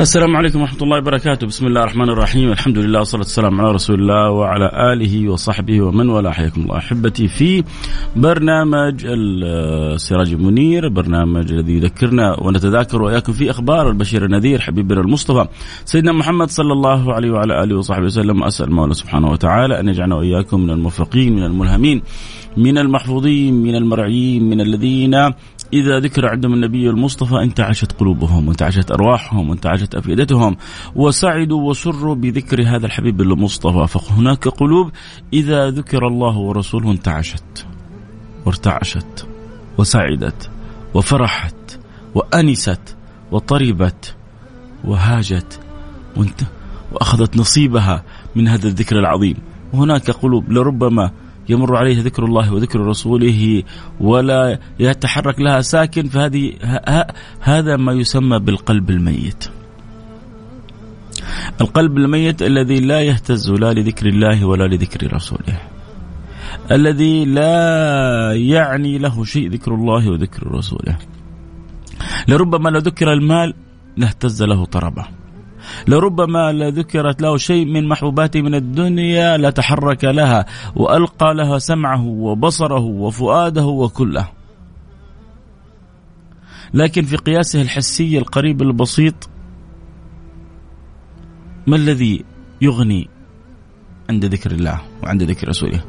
السلام عليكم ورحمة الله وبركاته، بسم الله الرحمن الرحيم، الحمد لله والصلاة والسلام على رسول الله وعلى آله وصحبه ومن والاه، حياكم الله أحبتي في برنامج السراج المنير، برنامج الذي يذكرنا ونتذاكر وإياكم في أخبار البشير النذير حبيبنا المصطفى سيدنا محمد صلى الله عليه وعلى آله وصحبه وسلم، أسأل المولى سبحانه وتعالى أن يجعلنا وإياكم من الموفقين من الملهمين من المحفوظين من المرعيين من الذين إذا ذكر عندهم النبي المصطفى انتعشت قلوبهم وانتعشت أرواحهم وانتعشت أفئدتهم. وسعدوا وسروا بذكر هذا الحبيب المصطفى. فهناك قلوب إذا ذكر الله ورسوله انتعشت وارتعشت وسعدت وفرحت وأنست وطربت وهاجت وأخذت نصيبها من هذا الذكر العظيم. وهناك قلوب لربما يمر عليه ذكر الله وذكر رسوله ولا يتحرك لها ساكن فهذه هذا ما يسمى بالقلب الميت. القلب الميت الذي لا يهتز لا لذكر الله ولا لذكر رسوله. الذي لا يعني له شيء ذكر الله وذكر رسوله. لربما لو ذكر المال لاهتز له طربة. لربما لذكرت له شيء من محبوباته من الدنيا لتحرك لها وألقى لها سمعه وبصره وفؤاده وكله. لكن في قياسه الحسي القريب البسيط ما الذي يغني عند ذكر الله وعند ذكر رسوله؟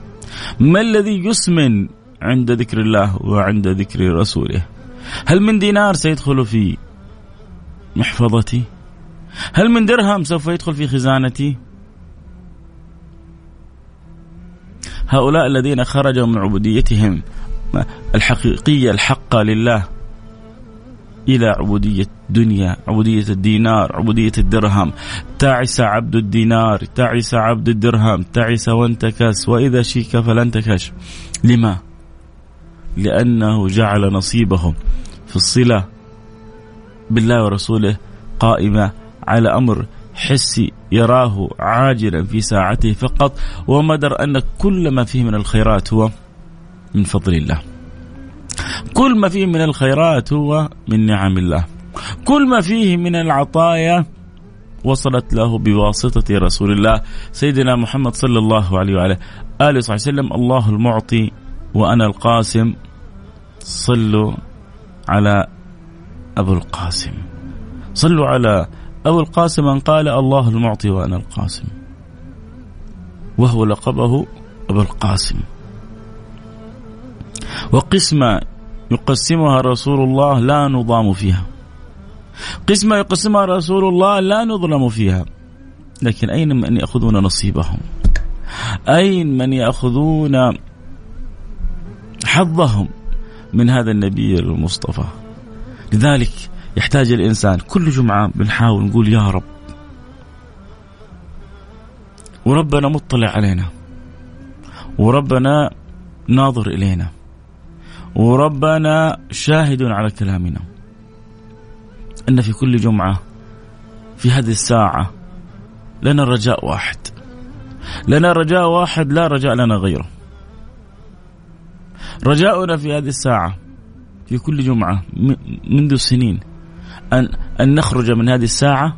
ما الذي يسمن عند ذكر الله وعند ذكر رسوله؟ هل من دينار سيدخل في محفظتي؟ هل من درهم سوف يدخل في خزانتي؟ هؤلاء الذين خرجوا من عبوديتهم الحقيقية الحقة لله إلى عبودية الدنيا عبودية الدينار عبودية الدرهم. تعس عبد الدينار تعس عبد الدرهم تعس وانتكس وإذا شيك فلانتكش لما؟ لأنه جعل نصيبه في الصلة بالله ورسوله قائمة على أمر حسي يراه عاجلا في ساعته فقط ومدر أن كل ما فيه من الخيرات هو من فضل الله. كل ما فيه من الخيرات هو من نعم الله. كل ما فيه من العطايا وصلت له بواسطة رسول الله سيدنا محمد صلى الله عليه وعلى آله وصحبه وسلم الله المعطي وأنا القاسم صلوا على أبو القاسم صلوا على أبو القاسم من قال الله المعطي وأنا القاسم. وهو لقبه أبو القاسم. وقسمة يقسمها رسول الله لا نظام فيها. قسمة يقسمها رسول الله لا نظلم فيها. لكن أين من يأخذون نصيبهم؟ أين من يأخذون حظهم من هذا النبي المصطفى؟ لذلك يحتاج الإنسان كل جمعة بنحاول نقول يا رب. وربنا مطلع علينا. وربنا ناظر إلينا. وربنا شاهد على كلامنا. إن في كل جمعة في هذه الساعة لنا رجاء واحد. لنا رجاء واحد لا رجاء لنا غيره. رجاؤنا في هذه الساعة في كل جمعة منذ سنين. أن أن نخرج من هذه الساعة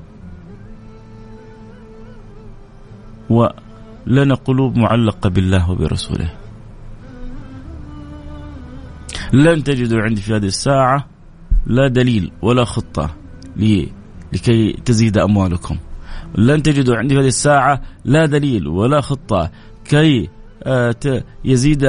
ولنا قلوب معلقة بالله وبرسوله. لن تجدوا عندي في هذه الساعة لا دليل ولا خطة لكي تزيد أموالكم. لن تجدوا عندي في هذه الساعة لا دليل ولا خطة كي آه، يزيد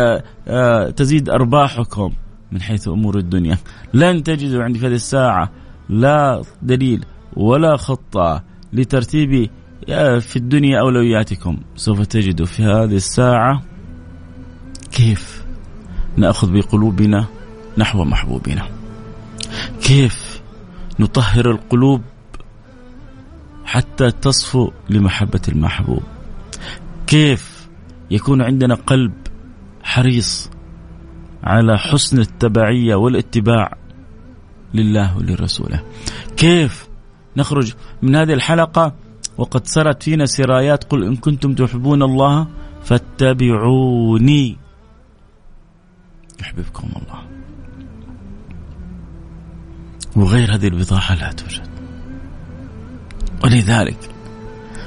آه، تزيد أرباحكم من حيث أمور الدنيا. لن تجدوا عندي في هذه الساعة لا دليل ولا خطة لترتيب آه، في الدنيا أولوياتكم. سوف تجدوا في هذه الساعة كيف نأخذ بقلوبنا نحو محبوبنا. كيف نطهر القلوب حتى تصفو لمحبة المحبوب. كيف يكون عندنا قلب حريص على حسن التبعية والاتباع لله ولرسوله. كيف نخرج من هذه الحلقة؟ وقد سرت فينا سرايات قل إن كنتم تحبون الله فاتبعوني. يحببكم الله. وغير هذه البضاعة لا توجد. ولذلك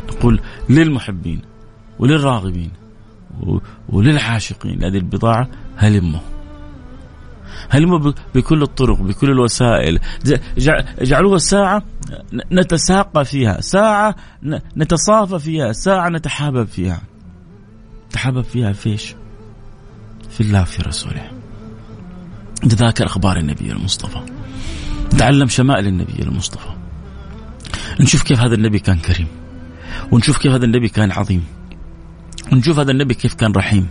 نقول للمحبين وللراغبين وللعاشقين هذه البضاعة هلموا. هلموا بكل الطرق بكل الوسائل؟ جعلوها ساعة نتساقى فيها ساعة نتصافى فيها ساعة نتحابب فيها. تحابب فيها فيش في الله في رسوله. نتذاكر أخبار النبي المصطفى. نتعلم شمائل النبي المصطفى. نشوف كيف هذا النبي كان كريم. ونشوف كيف هذا النبي كان عظيم. ونشوف هذا النبي كيف كان رحيم.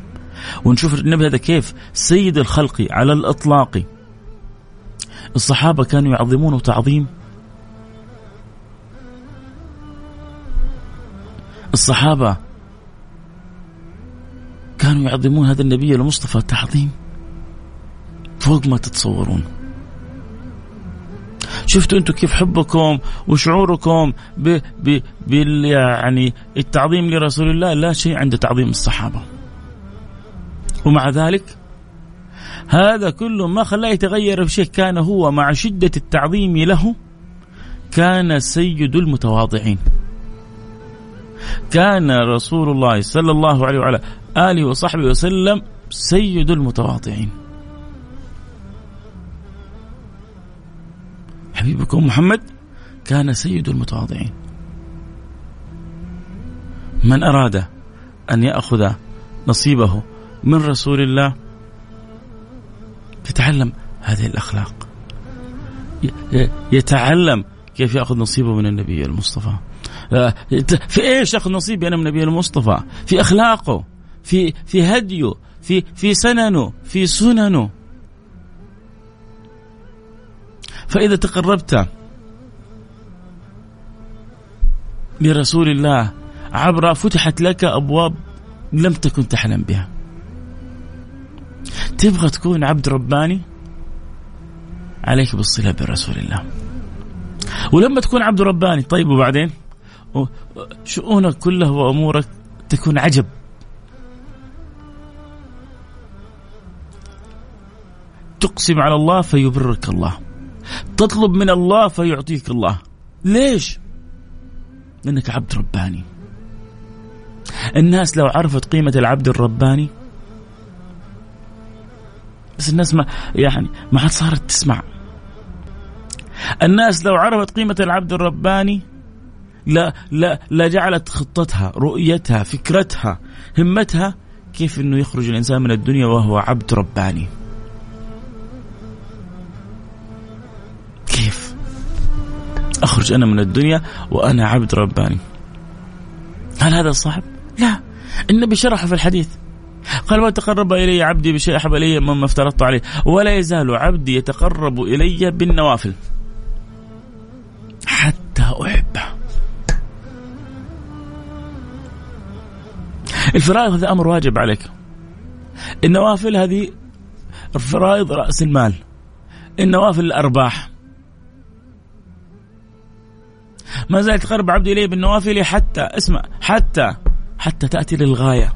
ونشوف النبي هذا كيف. سيد الخلق على الإطلاق. الصحابة كانوا يعظمونه تعظيم. الصحابة كانوا يعظمون هذا النبي المصطفى تعظيم. فوق ما تتصورون. شفتوا أنتم كيف حبكم وشعوركم ب ب بال يعني التعظيم لرسول الله؟ لا شيء عند تعظيم الصحابة. ومع ذلك هذا كله ما خلاه يتغير بشيء كان هو مع شدة التعظيم له كان سيد المتواضعين. كان رسول الله صلى الله عليه وعلى آله وصحبه وسلم سيد المتواضعين. حبيبكم محمد كان سيد المتواضعين. من أراد أن يأخذ نصيبه من رسول الله يتعلم هذه الأخلاق يتعلم كيف يأخذ نصيبه من النبي المصطفى آه، في إيش اخذ نصيبي أنا من النبي المصطفى؟ في أخلاقه، في في هديه، في في سننه، في سننه. فإذا تقربت لرسول الله عبر فتحت لك أبواب لم تكن تحلم بها تبغى تكون عبد رباني؟ عليك بالصلة برسول الله. ولما تكون عبد رباني طيب وبعدين؟ شؤونك كلها وأمورك تكون عجب. تقسم على الله فيبرك الله. تطلب من الله فيعطيك الله. ليش؟ لأنك عبد رباني. الناس لو عرفت قيمة العبد الرباني بس الناس ما يعني ما عاد صارت تسمع. الناس لو عرفت قيمة العبد الرباني لا لا لا جعلت خطتها رؤيتها فكرتها همتها كيف إنه يخرج الإنسان من الدنيا وهو عبد رباني. كيف؟ أخرج أنا من الدنيا وأنا عبد رباني. هل هذا صعب لا. النبي شرح في الحديث قال ما تقرب إلي عبدي بشيء أحب إلي مما افترضت عليه. ولا يزال عبدي يتقرب إلي بالنوافل. حتى أحبه. الفرائض هذا أمر واجب عليك. النوافل هذه الفرائض رأس المال. النوافل الأرباح. ما زال يتقرب عبدي إلي بالنوافل حتى اسمع حتى حتى تأتي للغاية.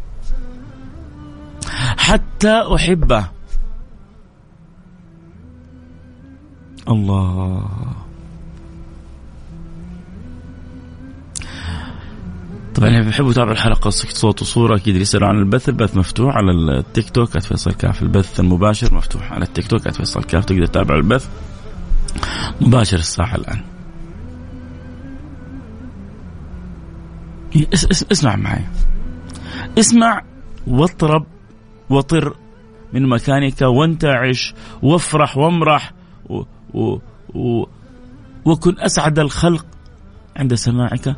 حتى أحبه. الله. طبعا اللي بيحبوا يتابعوا الحلقة صوت وصورة أكيد يسالوا عن البث البث مفتوح على التيك توك @فيصل كاف البث المباشر مفتوح على التيك توك @فيصل كاف تقدر تتابع البث مباشر الساحة الآن. اسمع معي. اسمع واطرب وطر من مكانك وانتعش وافرح وامرح و و و وكن أسعد الخلق عند سماعك.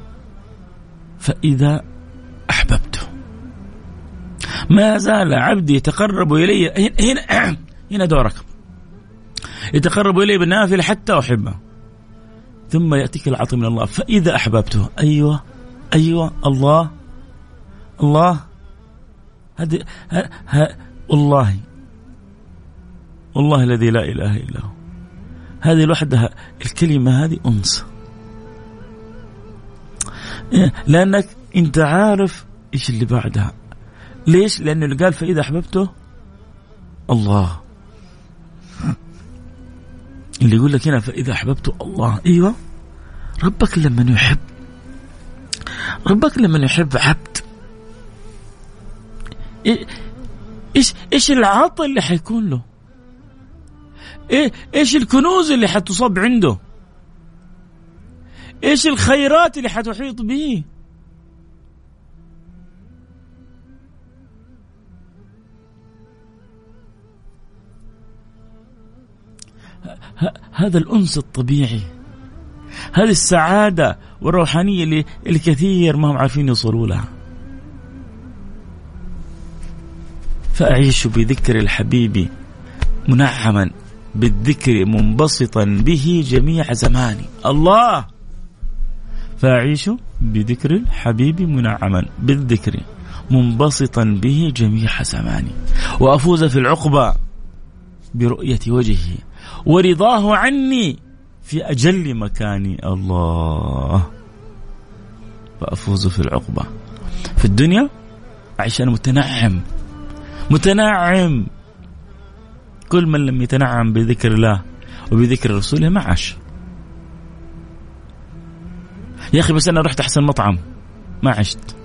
فإذا احببته ما زال عبدي يتقرب إلي هنا هنا دورك. يتقرب إلي بالنافلة حتى أحبه. ثم يأتيك العطاء من الله. فإذا أحببته أيوه أيوه الله الله هذه والله والله الذي لا إله إلا هو. هذه لوحدها الكلمة هذه انس لأنك انت عارف إيش اللي بعدها. ليش؟ لأنه اللي قال فإذا أحببته الله. اللي يقول لك هنا فإذا أحببته الله. أيوه. ربك لما يحب. ربك لما يحب عبد. إيش إيش العطاء اللي حيكون له؟ إيه إيش الكنوز اللي حتصب عنده؟ إيش الخيرات اللي حتحيط به؟ هذا الأنس الطبيعي هذه السعادة والروحانية اللي الكثير ما هم عارفين يوصلوا لها فأعيش بذكر الحبيب منعما بالذكر منبسطا به جميع زماني الله! فأعيش بذكر الحبيب منعما بالذكر منبسطا به جميع زماني وأفوز في العقبة برؤية وجهه ورضاه عني في أجل مكاني الله. فأفوز في العقبة. في الدنيا أعيش أنا متنعم. متنعم. كل من لم يتنعم بذكر الله وبذكر رسوله ما عاش. يا أخي بس أنا رحت أحسن مطعم. ما عشت.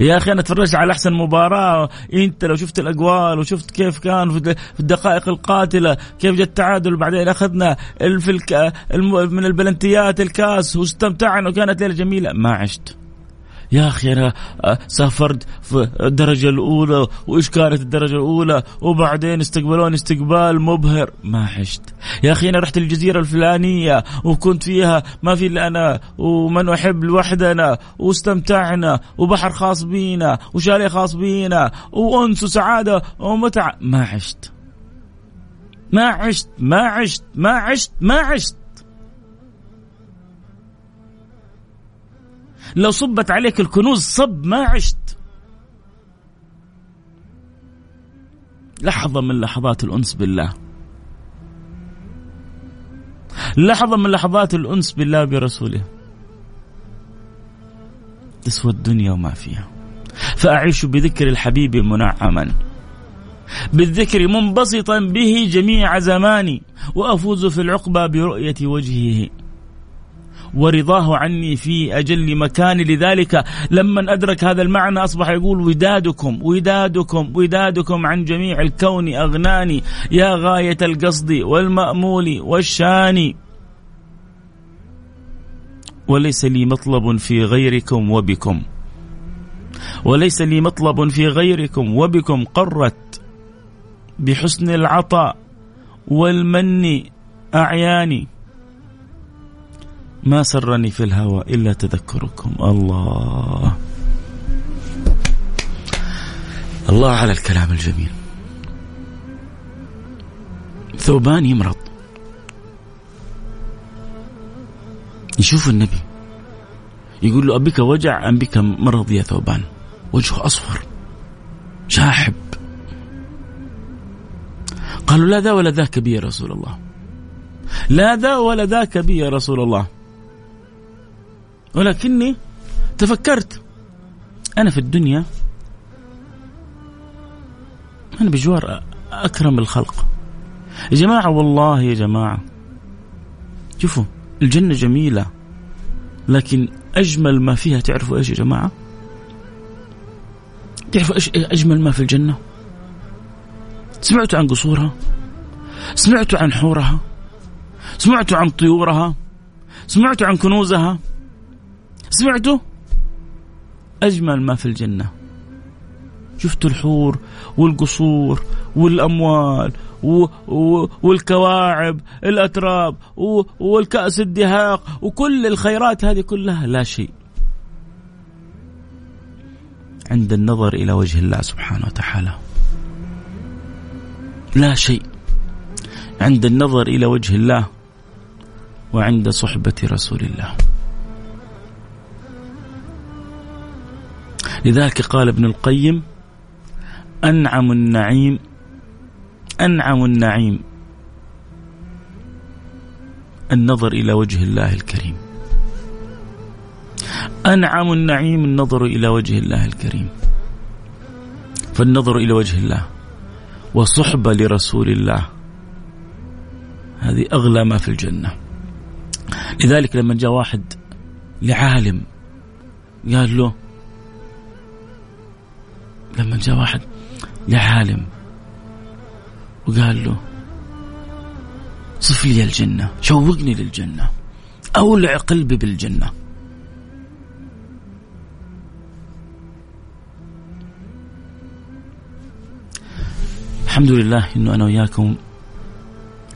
يا أخي أنا تفرجت على أحسن مباراة. إنت لو شفت الاقوال وشفت كيف كان في الدقائق القاتلة كيف جاء التعادل وبعدين أخذنا. من البلنتيات الكاس واستمتعنا وكانت ليلة جميلة. ما عشت. يا أخي أنا سافرت في الدرجة الأولى وإيش كانت الدرجة الأولى؟ وبعدين استقبلوني استقبال مبهر. ما عشت يا أخي أنا رحت الجزيرة الفلانية وكنت فيها ما في إلا أنا ومن أحب لوحدنا واستمتعنا وبحر خاص بينا وشاليه خاص بينا وأنس وسعادة ومتعه ما عشت ما عشت ما عشت ما عشت ما عشت لو صبت عليك الكنوز صب ما عشت. لحظة من لحظات الأنس بالله. لحظة من لحظات الأنس بالله برسوله. تسوى الدنيا وما فيها. فأعيش بذكر الحبيب منعما. بالذكر منبسطا به جميع زماني. وأفوز في العقبى برؤية وجهه. ورضاه عني في أجل مكان لذلك لما أدرك هذا المعنى أصبح يقول ودادكم ودادكم ودادكم عن جميع الكون أغناني. يا غاية القصد والمأمول والشان وليس لي مطلب في غيركم وبكم. وليس لي مطلب في غيركم وبكم قرت بحسن العطاء والمن أعياني. ما سرني في الهوى إلا تذكركم. الله. الله على الكلام الجميل. ثوبان يمرض يشوف النبي. يقول له أبك وجع أم بك مرض يا ثوبان؟ وجهه أصفر. شاحب. قالوا لا ذا ولا ذاك بي يا رسول الله. لا ذا ولا ذاك بي يا رسول الله. ولكني تفكرت. أنا في الدنيا أنا بجوار أكرم الخلق. يا جماعة والله يا جماعة شوفوا الجنة جميلة لكن أجمل ما فيها تعرفوا إيش يا جماعة؟ تعرفوا إيش أجمل ما في الجنة؟ سمعتوا عن قصورها؟ سمعتوا عن حورها؟ سمعتوا عن طيورها؟ سمعتوا عن كنوزها؟ سمعتوا؟ أجمل ما في الجنة. شفتوا الحور والقصور والأموال والكواعب الأتراب والكأس الدهاق وكل الخيرات هذه كلها لا شيء. عند النظر إلى وجه الله سبحانه وتعالى. لا شيء. عند النظر إلى وجه الله وعند صحبة رسول الله. لذلك قال ابن القيم أنعم النعيم أنعم النعيم. النظر إلى وجه الله الكريم. أنعم النعيم النظر إلى وجه الله الكريم. فالنظر إلى وجه الله وصحبة لرسول الله. هذه أغلى ما في الجنة. لذلك لما جاء واحد لعالم قال له لما جاء واحد لعالم وقال له صف لي الجنة شوقني للجنة أولع قلبي بالجنة الحمد لله إنه أنا وياكم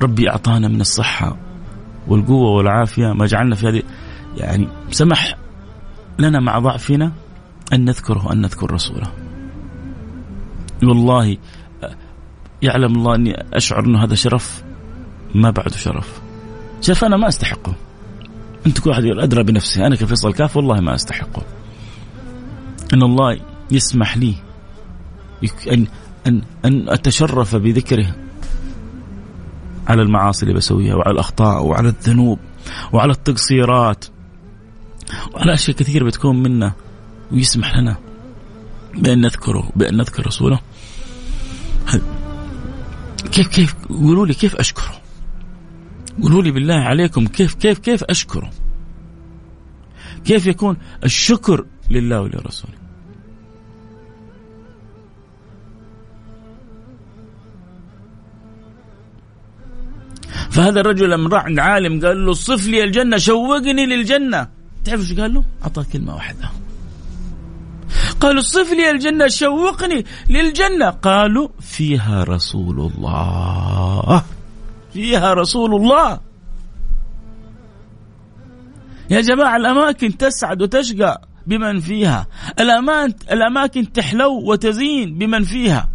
ربي أعطانا من الصحة والقوة والعافية ما جعلنا في هذه يعني سمح لنا مع ضعفنا أن نذكره وان نذكر رسوله. والله يعلم الله أني أشعر أنه هذا شرف ما بعده شرف. شرف أنا ما أستحقه. أنت كل واحد أدرى بنفسه، أنا كفيصل كاف والله ما أستحقه. إن الله يسمح لي ان ان أن أتشرف بذكره على المعاصي اللي بسويها وعلى الأخطاء وعلى الذنوب وعلى التقصيرات وعلى أشياء كثيرة بتكون منا ويسمح لنا بأن نذكره بأن نذكر رسوله. كيف كيف قولوا لي كيف أشكره؟ قولوا لي بالله عليكم كيف كيف كيف أشكره؟ كيف يكون الشكر لله ولرسوله؟ فهذا الرجل لما راح عند عالم قال له صف لي الجنة شوقني للجنة. تعرف إيش قال له؟ أعطاه كلمة واحدة. قالوا صف لي الجنة شوقني للجنة. قالوا فيها رسول الله. فيها رسول الله. يا جماعة الأماكن تسعد وتشقى بمن فيها. الأمان الأماكن تحلو وتزين بمن فيها.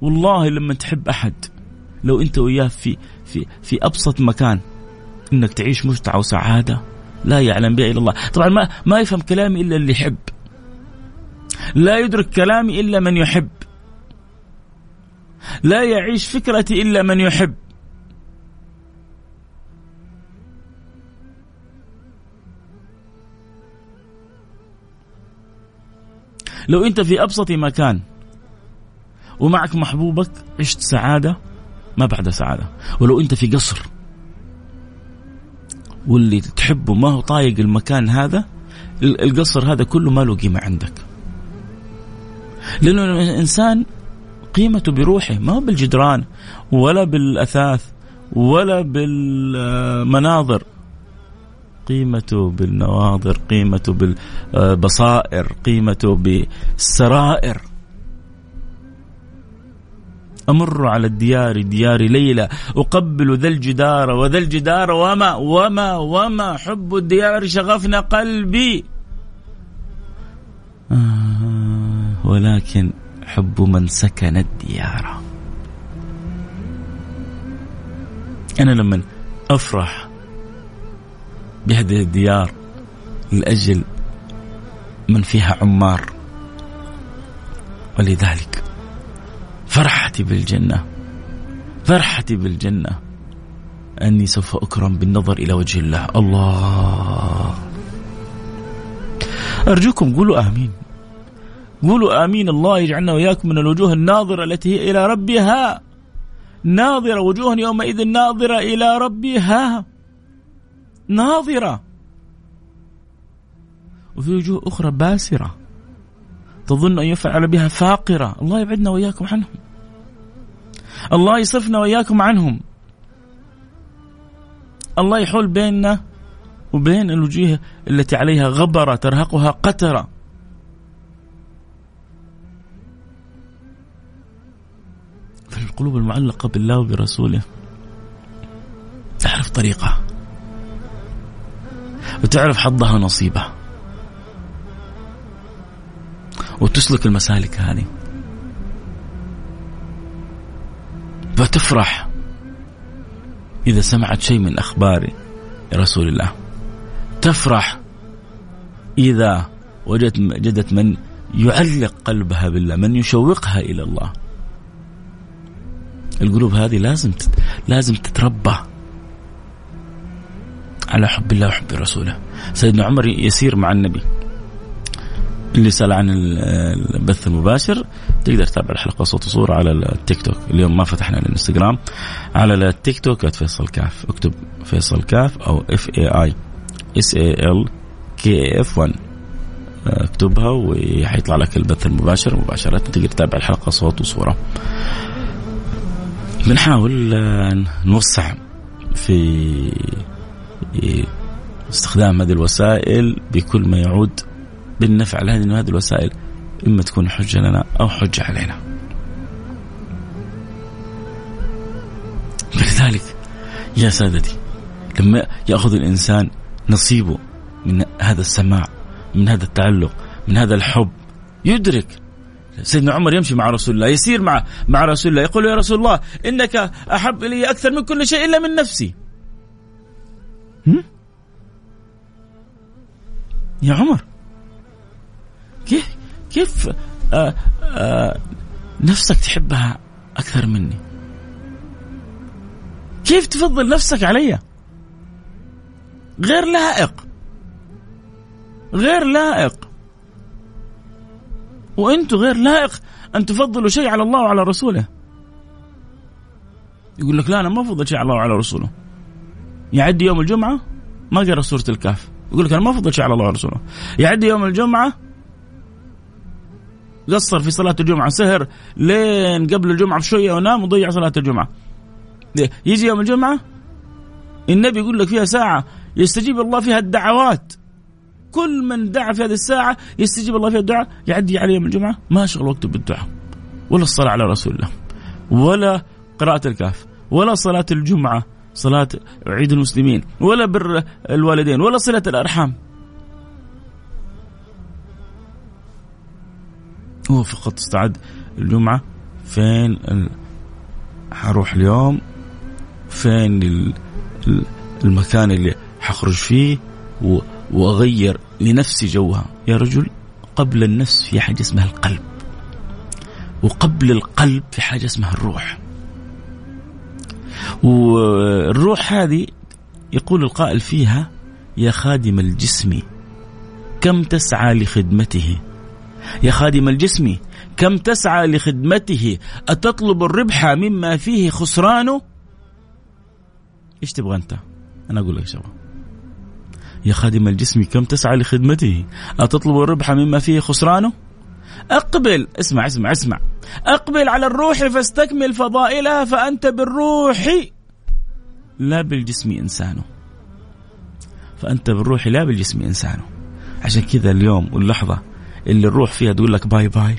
والله لما تحب أحد لو أنت وياه في في في أبسط مكان إنك تعيش متعة وسعادة لا يعلم بها إلا الله، طبعا ما ما يفهم كلامي إلا اللي يحب. لا يدرك كلامي إلا من يحب. لا يعيش فكرتي إلا من يحب. لو أنت في أبسط مكان ومعك محبوبك عشت سعادة ما بعد سعادة ولو أنت في قصر واللي تحبه ما هو طايق المكان هذا القصر هذا كله ما له قيمة عندك لأنه الإنسان قيمته بروحه ما هو بالجدران ولا بالأثاث ولا بالمناظر. قيمته بالنواظر قيمته بالبصائر قيمته بالسرائر. أمر على الديار ديار ليلى أقبل ذا الجدار وذا الجدار وما وما وما حب الديار شغفنا قلبي. آه. ولكن حب من سكن الديار. أنا لما أفرح بهذه الديار لأجل من فيها عمار ولذلك فرحتي بالجنة فرحتي بالجنة. أني سوف أكرم بالنظر إلى وجه الله. الله. أرجوكم قولوا آمين. قولوا آمين الله يجعلنا وإياكم من الوجوه الناظرة التي هي إلى ربها. ناظرة وجوه يومئذ ناظرة إلى ربها. ناظرة. وفي وجوه أخرى باسرة. تظن أن يفعل بها فاقرة. الله يبعدنا وإياكم عنهم. الله يصرفنا وإياكم عنهم. الله يحول بيننا وبين الوجوه التي عليها غبرة ترهقها قترة. فالقلوب المعلقة بالله وبرسوله. تعرف طريقها وتعرف حظها ونصيبها وتسلك المسالك هذه. فتفرح إذا سمعت شيء من أخبار رسول الله. تفرح إذا وجدت وجدت من يعلق قلبها بالله من يشوقها إلى الله. القلوب هذه لازم لازم تتربى على حب الله وحب رسوله. سيدنا عمر يسير مع النبي. اللي سأل عن البث المباشر تقدر تتابع الحلقة صوت وصورة على التيك توك. اليوم ما فتحنا الانستغرام. على التيك توك فيصل كاف. اكتب فيصل كاف أو F A I S A L K F 1 اكتبها وحيطلع لك البث المباشر مباشرة. تقدر تتابع الحلقة صوت وصورة. بنحاول آه، نوسع في استخدام هذه الوسائل بكل ما يعود بالنفع لأن هذه الوسائل إما تكون حجة لنا أو حجة علينا. فلذلك يا سادتي لما يأخذ الإنسان نصيبه من هذا السماع من هذا التعلق من هذا الحب يدرك سيدنا عمر يمشي مع رسول الله يسير مع مع رسول الله يقول يا رسول الله إنك أحب إلي أكثر من كل شيء إلا من نفسي. يا عمر كيف كيف آآ آه، آآ آه، نفسك تحبها أكثر مني؟ كيف تفضل نفسك علي؟ غير لائق غير لائق وأنتم غير لائق أن تفضلوا شيء على الله وعلى رسوله. يقول لك لا أنا ما أفضل شيء على الله وعلى رسوله. يعدي يوم الجمعة ما قرأ سورة الكهف. يقول لك أنا ما أفضل شيء على الله ورسوله يعدي يوم الجمعة قصر في صلاة الجمعة سهر لين قبل الجمعة بشوية ونام وضيع صلاة الجمعة. يجي يوم الجمعة النبي يقول لك فيها ساعة يستجيب الله فيها الدعوات. كل من دعا في هذه الساعة يستجيب الله فيها الدعاء يعدي عليه يوم الجمعة. ما شغل وقته بالدعاء ولا الصلاة على رسول الله ولا قراءة الكهف ولا صلاة الجمعة صلاة عيد المسلمين ولا بر الوالدين ولا صلة الأرحام. هو فقط استعد الجمعة. فين حروح اليوم. فين المكان اللي حخرج فيه واغير لنفسي جوها. يا رجل قبل النفس في حاجة اسمها القلب. وقبل القلب في حاجة اسمها الروح. والروح هذه يقول القائل فيها يا خادم الجسم كم تسعى لخدمته؟ يا خادم الجسم كم تسعى لخدمته؟ أتطلب الربح مما فيه خسرانه إيش تبغى أنت؟ أنا أقول لك شباب يا خادم الجسم كم تسعى لخدمته؟ أتطلب الربح مما فيه خسرانه؟ أقبل اسمع اسمع اسمع. أقبل على الروح فاستكمل فضائلها فأنت بالروح. لا بالجسم إنسانه فأنت بالروح لا بالجسم إنسانه عشان كذا اليوم واللحظة اللي الروح فيها تقول لك باي باي.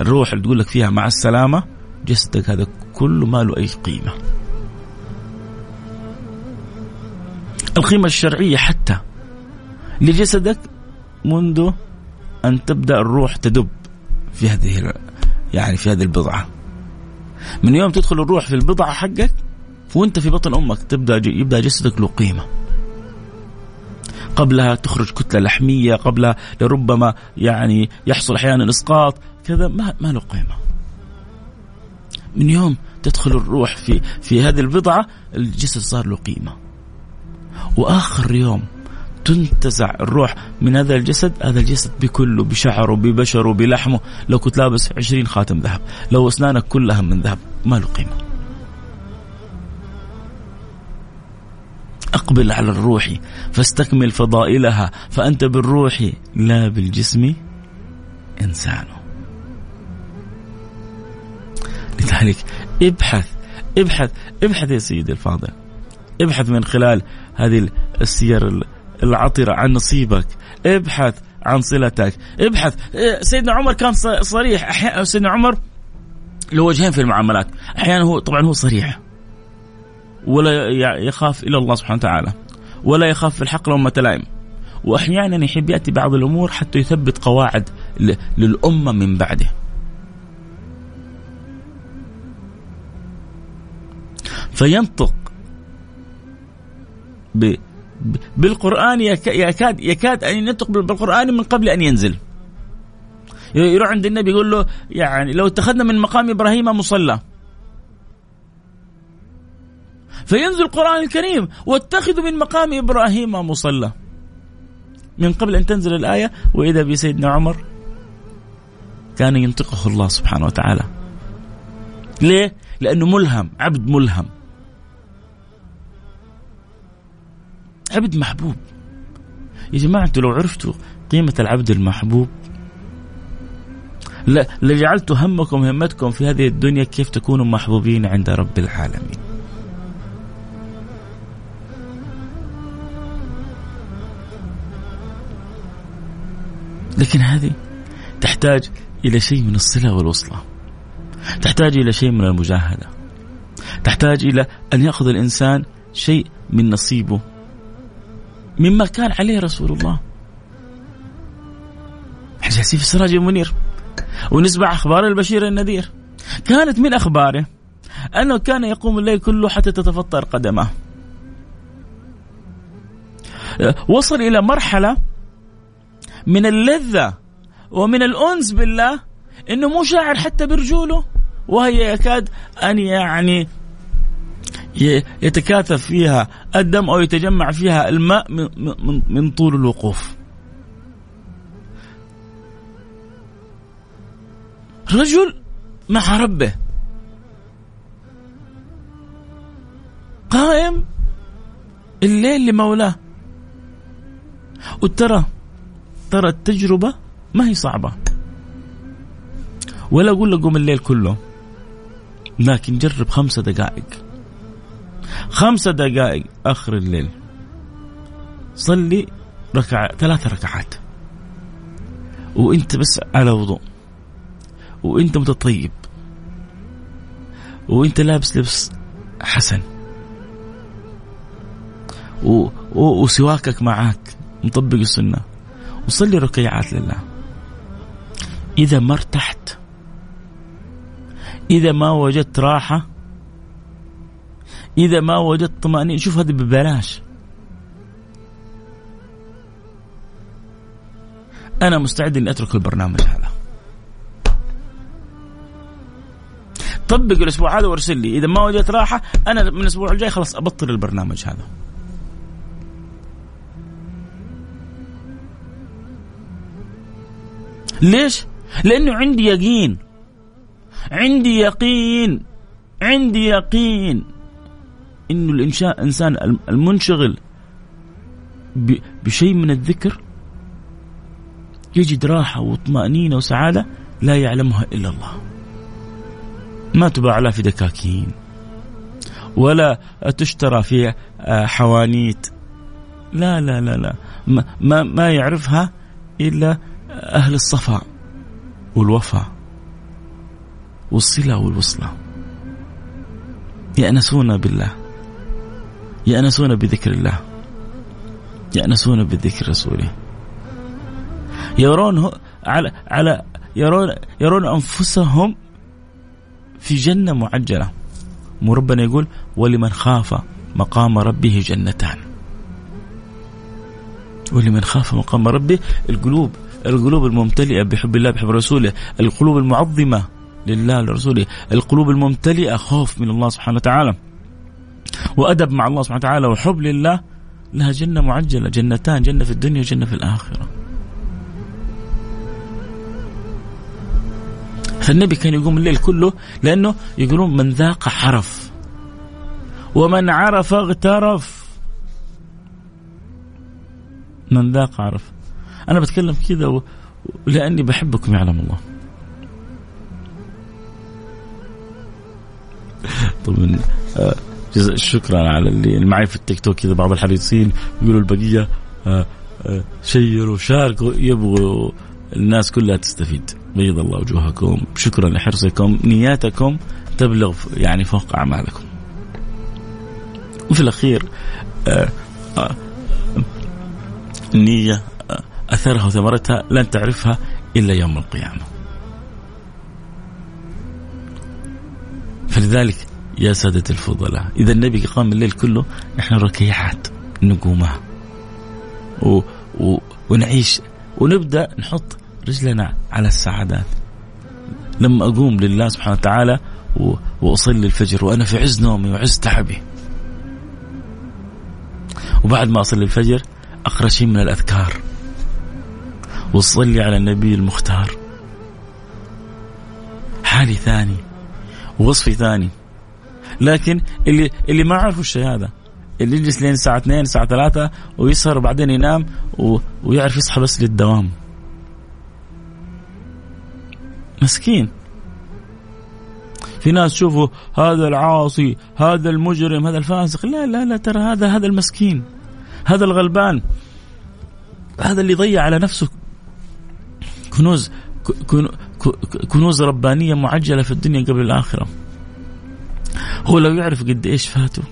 الروح اللي تقول لك فيها مع السلامة جسدك هذا كله ما له أي قيمة. القيمة الشرعية حتى لجسدك منذ أن تبدأ الروح تدب في هذه يعني في هذه البضعة من يوم تدخل الروح في البضعة حقك وأنت في بطن أمك تبدأ يبدأ جسدك له قيمة. قبلها تخرج كتلة لحمية، قبلها لربما يعني يحصل أحيانا إسقاط، كذا ما ما له قيمة. من يوم تدخل الروح في في هذه البضعة الجسد صار له قيمة. وآخر يوم تنتزع الروح من هذا الجسد هذا الجسد بكله بشعره ببشره بلحمه. لو كنت لابس عشرين خاتم ذهب لو أسنانك كلها من ذهب ما له قيمة. أقبل على الروح فاستكمل فضائلها فأنت بالروح لا بالجسم إنسان. لذلك ابحث ابحث ابحث يا سيدي الفاضل. ابحث من خلال هذه السير العطرة عن نصيبك. ابحث عن صلتك. ابحث. إيه، سيدنا عمر كان صريح. سيدنا عمر له وجهين في المعاملات. أحيانا هو طبعا هو صريح. ولا يخاف إلا الله سبحانه وتعالى. ولا يخاف في الحق لومة لائم وأحيانا يحب يأتي بعض الأمور حتى يثبت قواعد للأمة من بعده. فينطق ب بالقرآن يكاد يكاد أن ينطق بالقرآن من قبل أن ينزل. يروح عند النبي يقول له يعني لو اتخذنا من مقام إبراهيم مصلى. فينزل القرآن الكريم واتخذوا من مقام إبراهيم مصلى. من قبل أن تنزل الآية وإذا بسيدنا عمر كان ينطقه الله سبحانه وتعالى. ليه؟ لأنه ملهم عبد ملهم. عبد محبوب. يا جماعة لو عرفتوا قيمة العبد المحبوب لجعلت همكم همتكم في هذه الدنيا كيف تكونوا محبوبين عند رب العالمين. لكن هذه تحتاج إلى شيء من الصلة والوصلة. تحتاج إلى شيء من المجاهدة. تحتاج إلى أن يأخذ الإنسان شيء من نصيبه. مما كان عليه رسول الله. إحنا جالسين في السراج المنير ونسمع أخبار البشير النذير. كانت من أخباره أنه كان يقوم الليل كله حتى تتفطر قدمه. وصل إلى مرحلة من اللذة ومن الأنس بالله إنه مو شاعر حتى برجوله وهي يكاد أن يعني يتكاثف فيها الدم أو يتجمع فيها الماء من طول الوقوف. رجل مع ربه. قائم الليل لمولاه. وترى ترى التجربة ما هي صعبة. ولا أقول لك قوم الليل كله لكن جرب خمسة دقائق. خمسة دقائق آخر الليل. صلي ركع ثلاث ركعات. وإنت بس على وضوء. وإنت متطيب. وإنت لابس لبس حسن. و... و... وسواكك معاك مطبق السنة. وصلي ركيعات لله. إذا ما ارتحت إذا ما وجدت راحة إذا ما وجدت طمأنينة شوف هذا ببلاش. أنا مستعد إني أترك البرنامج هذا. طبق الأسبوع هذا وارسل لي. إذا ما وجدت راحة أنا من الأسبوع الجاي خلاص أبطل البرنامج هذا. ليش؟ لأنه عندي يقين. عندي يقين. عندي يقين. إنه الإنشاء إنسان المنشغل بشيء من الذكر يجد راحة وطمأنينة وسعادة لا يعلمها إلا الله. ما تباع لا في دكاكين ولا تشترى في آه، حوانيت. لا لا لا لا. ما ما يعرفها إلا أهل الصفاء والوفاء والصلة والوصلة. يأنسون بالله. يأنسون بذكر الله. يأنسون بذكر رسوله. يرون على على يرون يرون أنفسهم في جنة معجلة. وربنا يقول ولمن خاف مقام ربه جنتان. ولمن خاف مقام ربه القلوب القلوب الممتلئة بحب الله بحب رسوله. القلوب المعظمة لله لرسوله القلوب الممتلئة خوف من الله سبحانه وتعالى. وأدب مع الله سبحانه وتعالى وحب لله لها جنة معجلة جنتان جنة في الدنيا وجنة في الآخرة. فالنبي كان يقوم الليل كله لأنه يقولون من ذاق حرف. ومن عرف اغترف. من ذاق عرف. أنا بتكلم كذا لأني بحبكم يعلم الله. طبعا شكرا على اللي معي في التيك توك. كذا بعض الحريصين يقولوا البقية آه، آه، شيروا شاركوا يبغوا الناس كلها تستفيد. بيض الله وجوهكم. شكرا لحرصكم. نياتكم تبلغ يعني فوق أعمالكم. وفي الأخير النية أثرها وثمرتها لن تعرفها إلا يوم القيامة. فلذلك يا سادة الفضلاء. إذا النبي قام الليل كله نحن ركيعات نقومها. و... و... ونعيش. ونبدأ نحط رجلنا على السعادات. لما أقوم لله سبحانه وتعالى و... وأصلي الفجر وأنا في عز نومي وعز تعبي. وبعد ما أصلي الفجر أقرأ شيء من الأذكار. وصلي على النبي المختار. حالي ثاني. ووصفي ثاني. لكن اللي اللي ما عرفوا الشهاده اللي يجلس لين الساعة 2 الساعة 3 ويسهر وبعدين ينام و... ويعرف يصحى بس للدوام. مسكين. في ناس تشوفوا هذا العاصي هذا المجرم هذا الفاسق. لا لا لا ترى هذا هذا المسكين. هذا الغلبان. هذا اللي ضيع على نفسه. كنوز كنوز ربانية معجلة في الدنيا قبل الآخرة. هو لو يعرف قد إيش فاته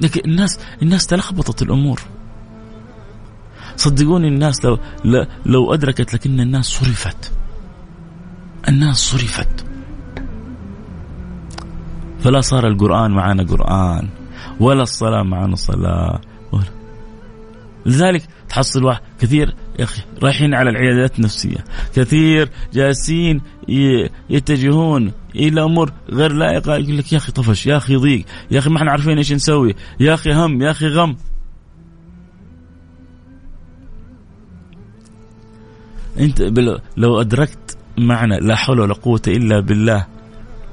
لكن الناس الناس تلخبطت الأمور. صدقوني الناس لو لو أدركت لكن الناس صرفت. الناس صرفت. فلا صار القرآن معنا قرآن ولا الصلاة معنا صلاة. ولا. لذلك تحصل واحد كثير يا أخي رايحين على العيادات النفسية، كثير جالسين يتجهون إلى أمور غير لائقة. يقول لك يا أخي طفش، يا أخي ضيق، يا أخي ما إحنا عارفين إيش نسوي، يا أخي هم، يا أخي غم. أنت لو أدركت معنى لا حول ولا قوة إلا بالله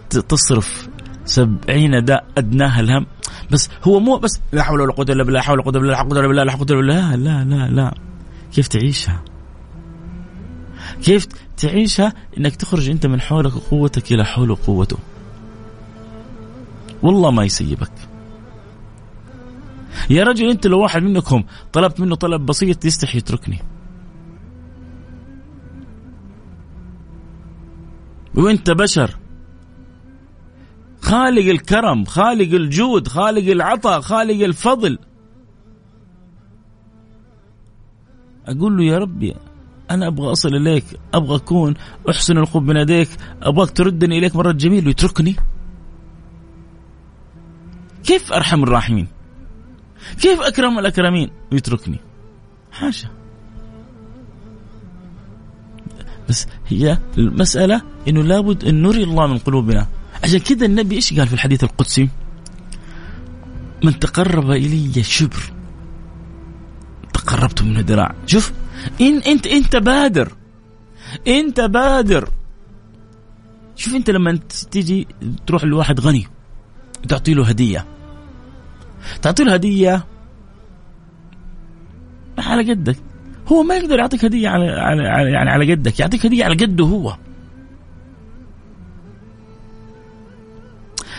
تصرف سبعين داء أدناها الهم. بس هو مو بس لا حول ولا قوة إلا بالله لا حول ولا قوة إلا بالله لا حول ولا لا حول ولا بالله لا لا لا. كيف تعيشها؟ كيف تعيشها؟ إنك تخرج أنت من حولك وقوتك إلى حول قوته. والله ما يسيبك. يا رجل أنت لو واحد منكم طلبت منه طلب بسيط يستحي يتركني. وأنت بشر. خالق الكرم خالق الجود خالق العطاء خالق الفضل. أقول له يا ربي أنا أبغى أصل إليك أبغى أكون أحسن القرب من يديك أبغاك تردني إليك مرة جميل ويتركني؟ كيف أرحم الراحمين؟ كيف أكرم الأكرمين؟ ويتركني. حاشا. بس هي المسألة إنه لابد أن نري الله من قلوبنا. عشان كذا النبي إيش قال في الحديث القدسي؟ من تقرب إلي شبر تقربت منه ذراع شوف إن أنت أنت بادر. أنت بادر. شوف أنت لما تيجي تروح لواحد غني تعطي له هدية. تعطي له هدية على قدك. هو ما يقدر يعطيك هدية على, على يعني على قدك يعطيك هدية على قده هو.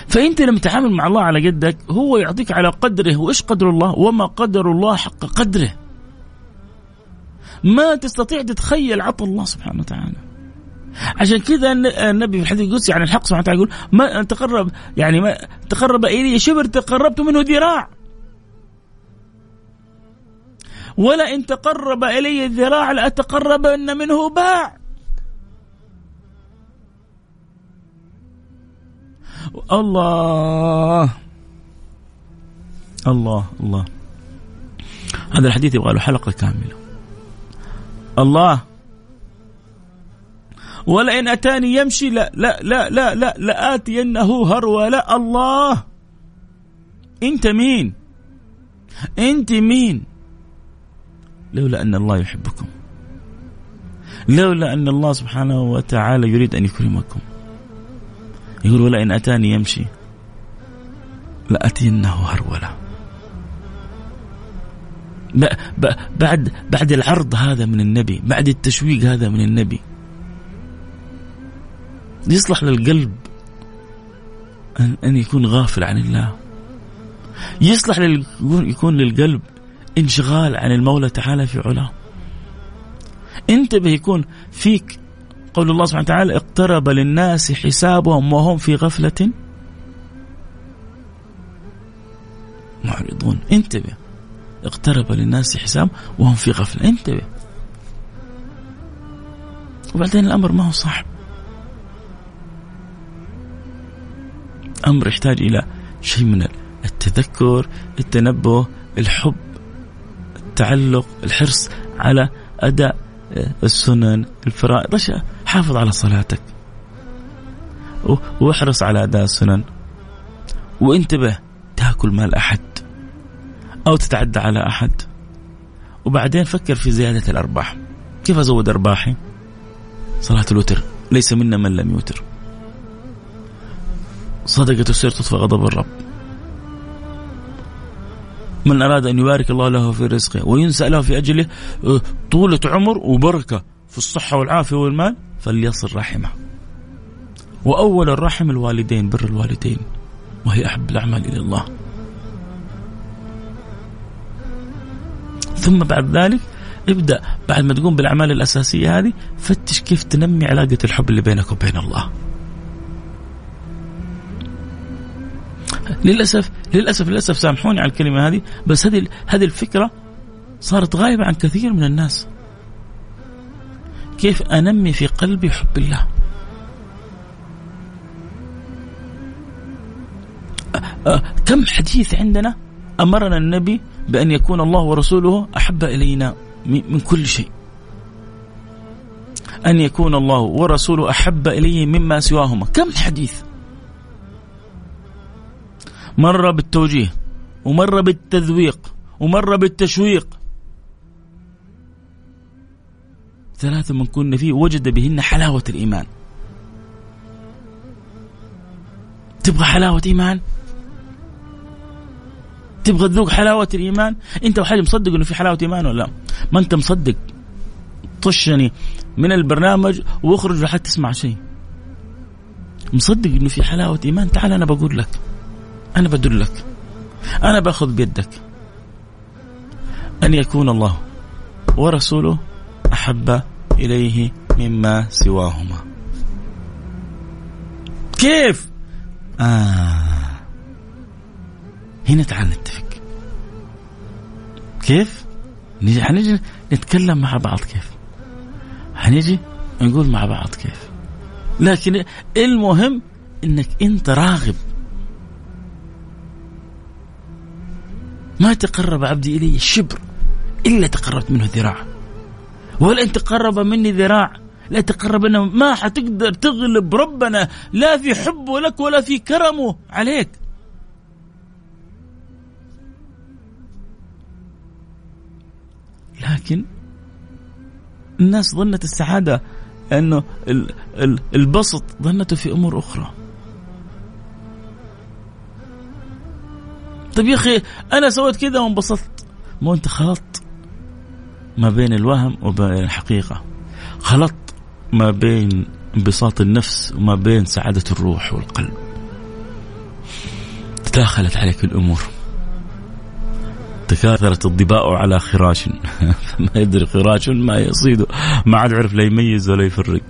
فأنت لما تتعامل مع الله على قدك هو يعطيك على قدره وإيش قدر الله؟ وما قدر الله حق قدره. ما تستطيع تتخيل عطى الله سبحانه وتعالى. عشان كذا النبي في الحديث القدسي عن الحق سبحانه وتعالى يقول ما تقرب يعني ما تقرب إلي شبر تقربت منه ذراع. ولا إن تقرب إلي ذراع لأتقربن منه باع. الله. الله الله. هذا الحديث يبغى له حلقة كاملة. الله. ولئن أتاني يمشي لا لا لا لا لا لآتينه هرولة الله. أنت مين؟ أنت مين؟ لولا أن الله يحبكم. لولا أن الله سبحانه وتعالى يريد أن يكرمكم. يقول ولئن أتاني يمشي لأتينه هرولة بعد بعد العرض هذا من النبي بعد التشويق هذا من النبي. يصلح للقلب أن, أن يكون غافل عن الله. يصلح لل... يكون للقلب انشغال عن المولى تعالى في علاه. انتبه يكون فيك قول الله سبحانه وتعالى اقترب للناس حسابهم وهم في غفلة. معرضون. انتبه اقترب للناس حساب وهم في غفلة. انتبه. وبعدين الأمر ما هو صعب. أمر يحتاج إلى شيء من التذكر التنبه الحب التعلق الحرص على أداء السنن الفرائض حافظ على صلاتك. واحرص على أداء السنن. وانتبه تأكل مال أحد. أو تتعدى على أحد. وبعدين فكر في زيادة الأرباح. كيف أزود أرباحي؟ صلاة الوتر. ليس منا من لم يوتر. صدقة السر تطفئ غضب الرب. من أراد أن يبارك الله له في رزقه وينسأ له في أجله آه، طولة عمر وبركة في الصحة والعافية والمال فليصل رحمه. وأول الرحم الوالدين بر الوالدين وهي أحب الأعمال إلى الله. ثم بعد ذلك ابدأ بعد ما تقوم بالأعمال الأساسية هذه فتش كيف تنمي علاقة الحب اللي بينك وبين الله للأسف للأسف للأسف سامحوني على الكلمة هذه بس هذه هذه الفكرة صارت غائبه عن كثير من الناس. كيف أنمي في قلبي حب الله؟ كم حديث عندنا أمرنا النبي بأن يكون الله ورسوله أحب إلينا من كل شيء. أن يكون الله ورسوله أحب إلي مما سواهما، كم حديث؟ مرة بالتوجيه ومرة بالتذويق ومرة بالتشويق ثلاثة من كن فيه وجد بهن حلاوة الإيمان تبغى حلاوة إيمان تبغى تذوق حلاوة الإيمان؟ أنت وحاجة مصدق أنه في حلاوة إيمان ولا لا؟ ما أنت مصدق. طشني من البرنامج واخرج لحد تسمع شيء. مصدق إنه في حلاوة إيمان؟ تعال أنا بقول لك. أنا بدلك أنا باخذ بيدك. أن يكون الله ورسوله أحب إليه مما سواهما. كيف؟ آه. هنا تعال نتفق. كيف؟ نجي حنجي نتكلم مع بعض كيف؟ حنجي نقول مع بعض كيف؟ لكن المهم إنك أنت راغب. ما تقرب عبدي إلي شبر إلا تقربت منه ذراع ولن تقرب مني ذراع. لا تقرب ما حتقدر تغلب ربنا. لا في حبه لك ولا في كرمه عليك. لكن الناس ظنت السعادة أنه البسط ظنته في أمور أخرى. طيب يا أخي أنا سويت كذا وانبسطت. مو أنت خلطت ما بين الوهم وبين الحقيقة. خلطت ما بين انبساط النفس وما بين سعادة الروح والقلب. تداخلت عليك الأمور. تكاثرت الظباء على خراش. ما يدري خراش ما يصيده. ما عاد عرف لا يميز ولا يفرق.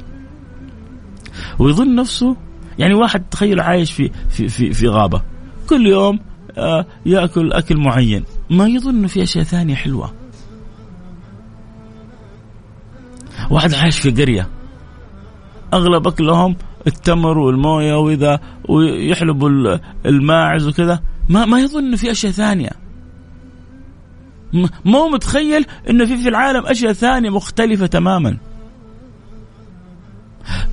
ويظن نفسه يعني واحد تخيل عايش في في في, في غابة. كل يوم آه، يأكل أكل معين. ما يظن انه في أشياء ثانية حلوة. واحد عايش في قرية. أغلب أكلهم التمر والموية وإذا ويحلبوا الماعز وكذا. ما ما يظن انه في أشياء ثانية. ما هو متخيل إنه في في العالم أشياء ثانية مختلفة تماما.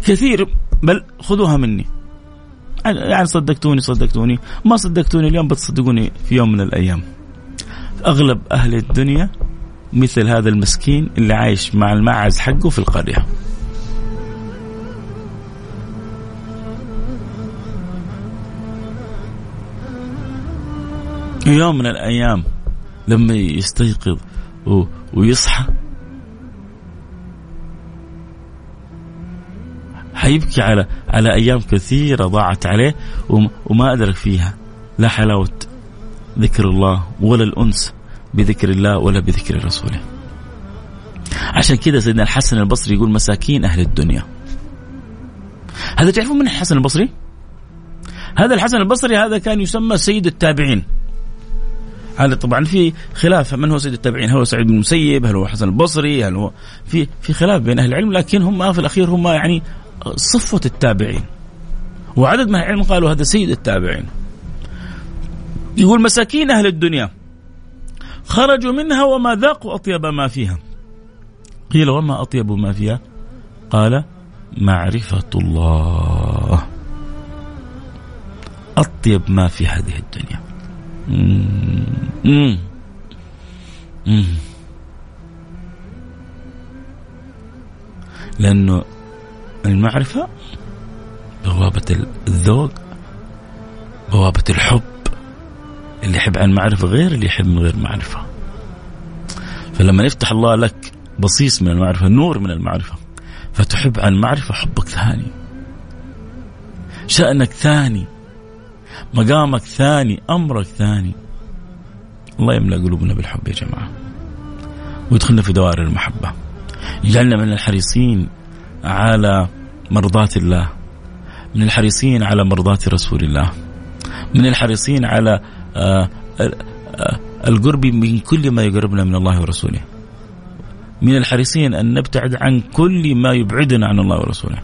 كثير بل خذوها مني. يعني صدقتوني صدقتوني. ما صدقتوني اليوم بتصدقوني في يوم من الأيام. أغلب أهل الدنيا مثل هذا المسكين اللي عايش مع الماعز حقه في القرية. يوم من الأيام. لما يستيقظ ويصحى حيبكي على على أيام كثيرة ضاعت عليه وما أدرك فيها لا حلاوة ذكر الله ولا الأنس بذكر الله ولا بذكر رسوله. عشان كذا سيدنا الحسن البصري يقول مساكين أهل الدنيا. هذا تعرفون من الحسن البصري؟ هذا الحسن البصري هذا كان يسمى سيد التابعين. هذا طبعا في خلاف. من هو سيد التابعين؟ هل هو سعيد بن المسيب؟ هل هو حسن البصري؟ هل هو في في خلاف بين أهل العلم لكن هم في الأخير هم يعني صفوة التابعين. وعدد من العلم قالوا هذا سيد التابعين. يقول مساكين أهل الدنيا خرجوا منها وما ذاقوا أطيب ما فيها. قيل وما أطيب ما فيها؟ قال معرفة الله. أطيب ما في هذه الدنيا. لأنه المعرفة بوابة الذوق بوابة الحب. اللي يحب عن معرفة غير اللي يحب من غير معرفة. فلما يفتح الله لك بصيص من المعرفة نور من المعرفة فتحب عن معرفة حبك ثاني. شأنك ثاني. مقامك ثاني أمرك ثاني. الله يملأ قلوبنا بالحب يا جماعة. ويدخلنا في دوائر المحبة. يجعلنا من الحريصين على مرضاة الله. من الحريصين على مرضاة رسول الله. من الحريصين على آه، آه، القرب من كل ما يقربنا من الله ورسوله. من الحريصين أن نبتعد عن كل ما يبعدنا عن الله ورسوله.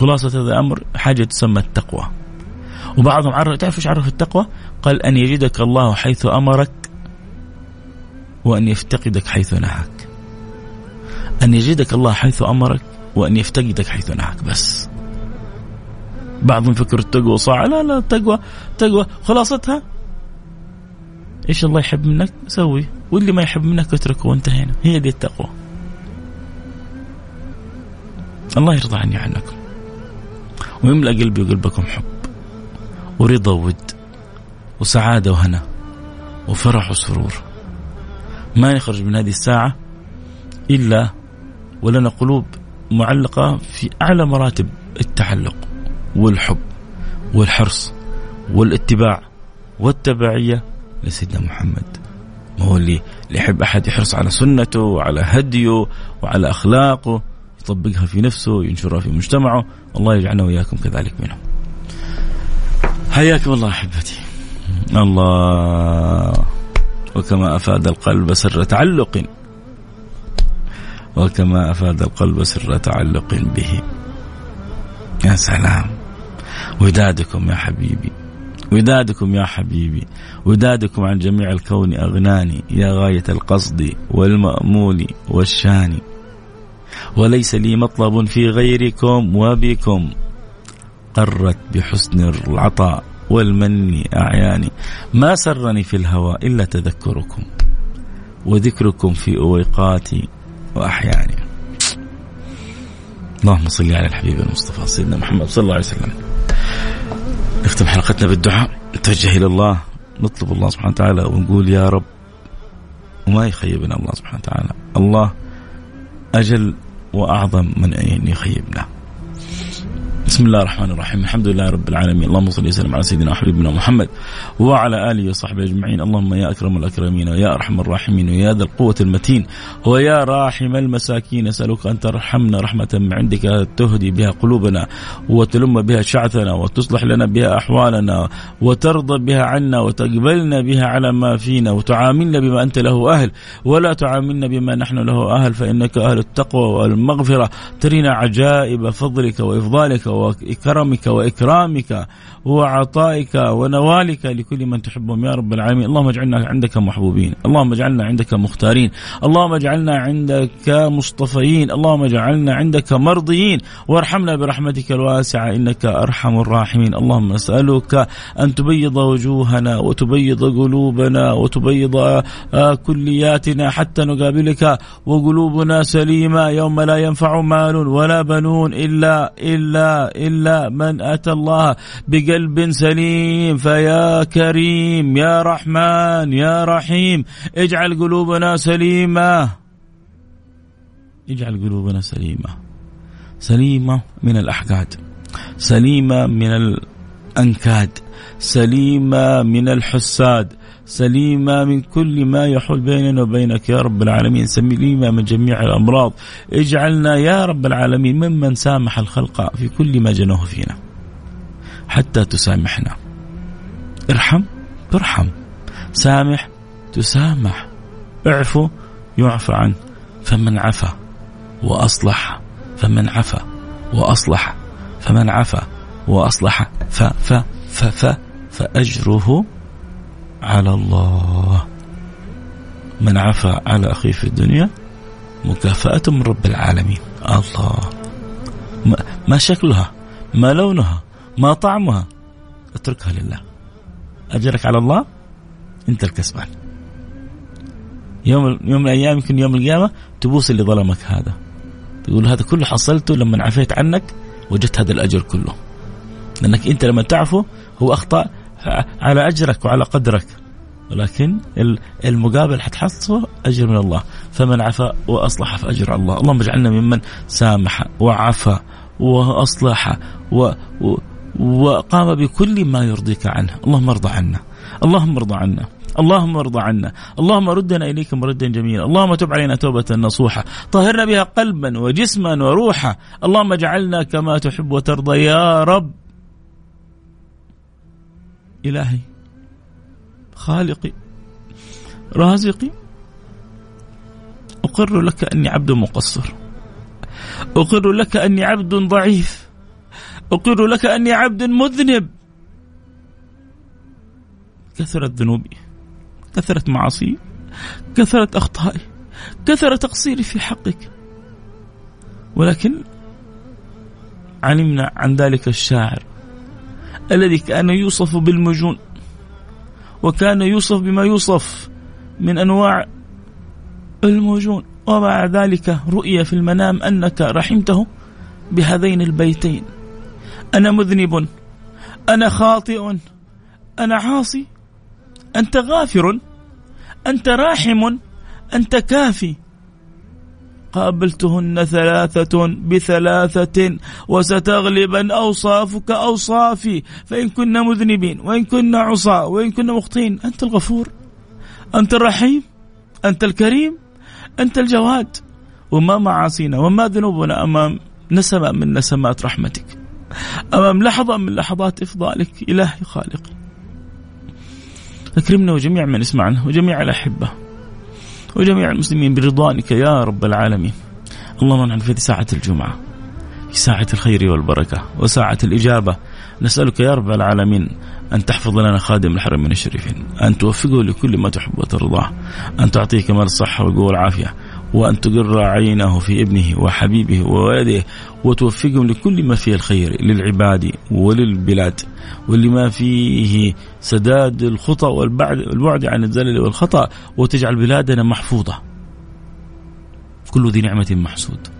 خلاصة هذا الأمر حاجة تسمى التقوى. وبعضهم عرف تعرف إيش عرف التقوى؟ قال أن يجدك الله حيث أمرك وأن يفتقدك حيث نهاك. أن يجدك الله حيث أمرك وأن يفتقدك حيث نهاك بس. بعضهم فكر التقوى صعب لا لا التقوى تقوى خلاصتها. إيش الله يحب منك؟ سوي. واللي ما يحب منك اتركه وانتهينا. هي دي التقوى. الله يرضى عني عنكم ويملأ قلبي وقلبكم حب. ورضا وود وسعادة وهنا وفرح وسرور. ما يخرج من هذه الساعة إلا ولنا قلوب معلقة في أعلى مراتب التعلق والحب والحرص والاتباع والتبعية لسيدنا محمد. ما هو اللي يحب أحد يحرص على سنته وعلى هديه وعلى أخلاقه يطبقها في نفسه ينشرها في مجتمعه. الله يجعلنا وإياكم كذلك منهم. حياكم الله أحبتي. الله. وكما أفاد القلب سر تعلق. وكما أفاد القلب سر تعلق به. يا سلام. ودادكم يا حبيبي. ودادكم يا حبيبي. ودادكم عن جميع الكون أغناني. يا غاية القصد والمأمول والشان وليس لي مطلب في غيركم وبكم. قرت بحسن العطاء والمن أعياني. ما سرني في الهوى إلا تذكركم وذكركم في أويقاتي وأحياني. اللهم صل على الحبيب المصطفى سيدنا محمد صلى الله عليه وسلم. نختم حلقتنا بالدعاء. نتوجه إلى الله نطلب الله سبحانه وتعالى ونقول يا رب وما يخيبنا الله سبحانه وتعالى. الله أجل وأعظم من أن يخيبنا. بسم الله الرحمن الرحيم. الحمد لله رب العالمين. اللهم صل وسلم على سيدنا وحبيبنا محمد وعلى آله وصحبه أجمعين. اللهم يا أكرم الأكرمين ويا أرحم الراحمين ويا ذا القوة المتين ويا راحم المساكين. اسالك أن ترحمنا رحمة من عندك تهدي بها قلوبنا وتلم بها شعثنا وتصلح لنا بها أحوالنا وترضى بها عنا وتقبلنا بها على ما فينا وتعاملنا بما أنت له أهل. ولا تعاملنا بما نحن له أهل. فإنك أهل التقوى والمغفرة. ترينا عجائب فضلك وإفضالك وكرمك وإكرامك وعطائك ونوالك لكل من تحبهم. يا رب العالمين. اللهم اجعلنا عندك محبوبين. اللهم اجعلنا عندك مختارين. اللهم اجعلنا عندك مصطفيين. اللهم اجعلنا عندك مرضيين. وارحمنا برحمتك الواسعة. إنك أرحم الراحمين. اللهم نسألك أن تبيض وجوهنا وتبيض قلوبنا وتبيض كلياتنا حتى نقابلك. وقلوبنا سليمة. يوم لا ينفع مال ولا بنون إلا إلا إلا من أتى الله بقلب قلب سليم فيا كريم يا رحمن يا رحيم. اجعل قلوبنا سليمة. اجعل قلوبنا سليمة. سليمة من الأحقاد. سليمة من الأنكاد. سليمة من الحساد. سليمة من كل ما يحول بيننا وبينك يا رب العالمين. سليمة من جميع الأمراض. اجعلنا يا رب العالمين ممن سامح الخلق في كل ما جنوه فينا. حتى تسامحنا. ارحم ترحم. سامح تسامح. اعفو يعفى عنه. فمن عفا وأصلح. فمن عفا وأصلح. فمن عفا وأصلح. ف ف ف ف فأجره على الله. من عفا على أخيه في الدنيا مكافأة من رب العالمين. الله. ما شكلها؟ ما لونها؟ ما طعمها. اتركها لله. أجرك على الله. أنت الكسبان. يوم يوم من الأيام يمكن يوم القيامة تبوس اللي ظلمك هذا. تقول هذا كله حصلته لما عفيت عنك وجدت هذا الأجر كله. لأنك أنت لما تعفو هو أخطأ على أجرك وعلى قدرك. ولكن المقابل حتحصله أجر من الله. فمن عفا وأصلح فأجر الله. اللهم اجعلنا ممن سامح وعفى وأصلح و, و وقام بكل ما يرضيك عنه. اللهم ارضى عنا. اللهم ارضى عنا. اللهم ارضى عنا. اللهم ردنا إليك مردا جميلا. اللهم تب علينا توبة نصوحة. طهرنا بها قلبا وجسما وروحا. اللهم اجعلنا كما تحب وترضى يا رب. إلهي. خالقي. رازقي. أقر لك أني عبد مقصر. أقر لك أني عبد ضعيف. أقر لك أني عبد مذنب. كثرت ذنوبي كثرت معاصي كثرت أخطائي كثر تقصيري في حقك. ولكن علمنا عن ذلك الشاعر الذي كان يوصف بالمجون وكان يوصف بما يوصف من أنواع المجون ومع ذلك رؤي في المنام أنك رحمته بهذين البيتين. أنا مذنب أنا خاطئ أنا عاصي أنت غافر أنت راحم أنت كافي. قابلتهن ثلاثة بثلاثة وستغلبن أوصافك أوصافي. فإن كنا مذنبين وإن كنا عصاة وإن كنا مخطئين أنت الغفور أنت الرحيم أنت الكريم أنت الجواد. وما معاصينا وما ذنوبنا أمام نسمة من نسمات رحمتك. أمام لحظة من لحظات إفضالك إلهي خالقي أكرمنا وجميع من يسمعنا وجميع الأحبة وجميع المسلمين برضوانك يا رب العالمين. اللهم نحن في ساعة الجمعة في ساعة الخير والبركة وساعة الإجابة. نسألك يا رب العالمين أن تحفظ لنا خادم الحرمين الشريفين أن توفقه لكل ما تحب وترضاه أن تعطيه كمال الصحة والقوة والعافية وأن تقر عينه في ابنه وحبيبه وولده وتوفقهم لكل ما فيه الخير للعباد وللبلاد ولما فيه سداد الخطى والبعد عن الزلل والخطأ وتجعل بلادنا محفوظة. كل ذي نعمة محسود.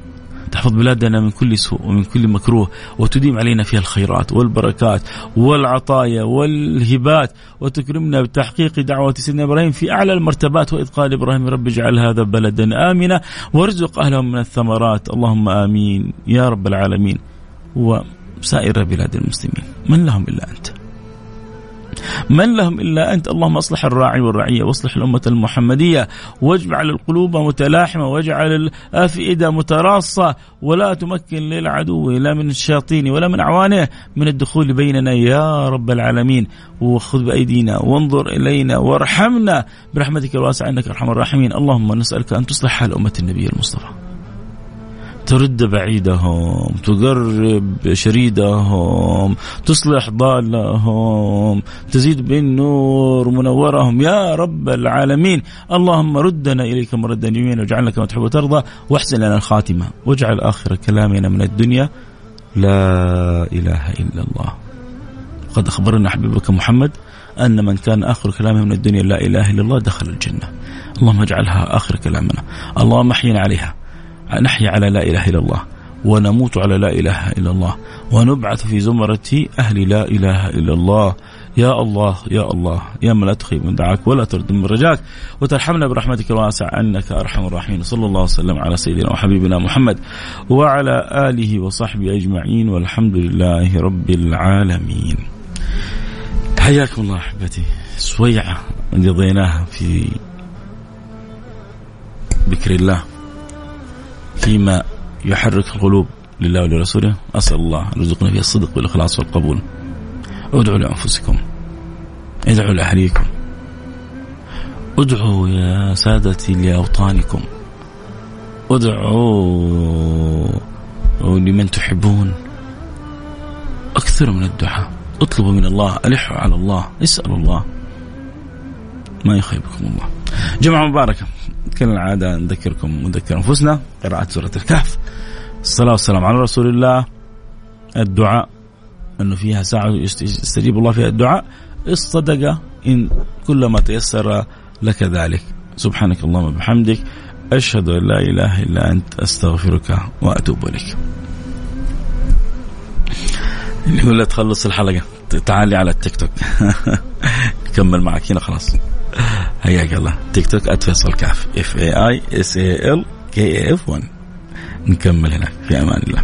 تحفظ بلادنا من كل سوء ومن كل مكروه وتديم علينا فيها الخيرات والبركات والعطايا والهبات وتكرمنا بتحقيق دعوة سيدنا إبراهيم في أعلى المرتبات وإذ قال إبراهيم رب اجعل هذا بلدا آمنا وارزق أهله من الثمرات. اللهم آمين يا رب العالمين. وسائر بلاد المسلمين من لهم إلا أنت. من لهم إلا أنت؟ اللهم أصلح الراعي والرعية وأصلح الأمة المحمدية واجعل القلوب متلاحمة واجعل الأفئدة متراصة ولا تمكن للعدو لا من الشياطين ولا من أعوانه من الدخول بيننا يا رب العالمين. وخذ بأيدينا وانظر إلينا وارحمنا برحمتك الواسعة إنك أرحم الراحمين. اللهم نسألك أن تصلح حال أمة النبي المصطفى. ترد بعيدهم تقرب شريدهم تصلح ضالهم تزيد بالنور منورهم. يا رب العالمين اللهم ردنا إليك مردا جميلا واجعلنا كما تحب وترضى واحسن لنا الخاتمة واجعل آخر كلامنا من الدنيا لا إله إلا الله. قد أخبرنا حبيبك محمد أن من كان آخر كلامه من الدنيا لا إله إلا الله دخل الجنة. اللهم اجعلها آخر كلامنا. اللهم احينا عليها. نحيا على لا إله إلا الله ونموت على لا إله إلا الله ونبعث في زمرة أهل لا إله إلا الله. يا الله يا الله يا من لا تخيب من دعاك ولا ترد من رجاك وترحمنا برحمتك الواسعة إنك أرحم الراحمين. صلى الله وسلم على سيدنا وحبيبنا محمد وعلى آله وصحبه أجمعين والحمد لله رب العالمين. حياكم الله أحبتي. سويعة قضيناها في ذكر الله. فيما يحرك القلوب لله ولرسوله. أسأل الله أن يرزقنا فيها الصدق والإخلاص والقبول. ادعوا لأنفسكم. ادعوا لأهليكم. ادعوا يا سادتي لأوطانكم. ادعوا لمن تحبون. اكثروا من الدعاء. اطلبوا من الله. ألحوا على الله. اسألوا الله. ما يخيبكم الله. جمعة مباركة. كالعادة نذكركم نذكر أنفسنا قراءة سورة الكهف. الصلاة والسلام على رسول الله. الدعاء أنه فيها ساعة يستجيب الله فيها الدعاء. الصدقة إن كلما تيسر لك ذلك. سبحانك اللهم وبحمدك أشهد أن لا إله إلا أنت أستغفرك وأتوب إليك. يقول لا تخلص الحلقة تعالي على التيك توك. نكمل معك هنا خلاص. حياك الله. تيك توك @فيصل كاف F A I S A L كي اف 1 نكمل هناك في أمان الله.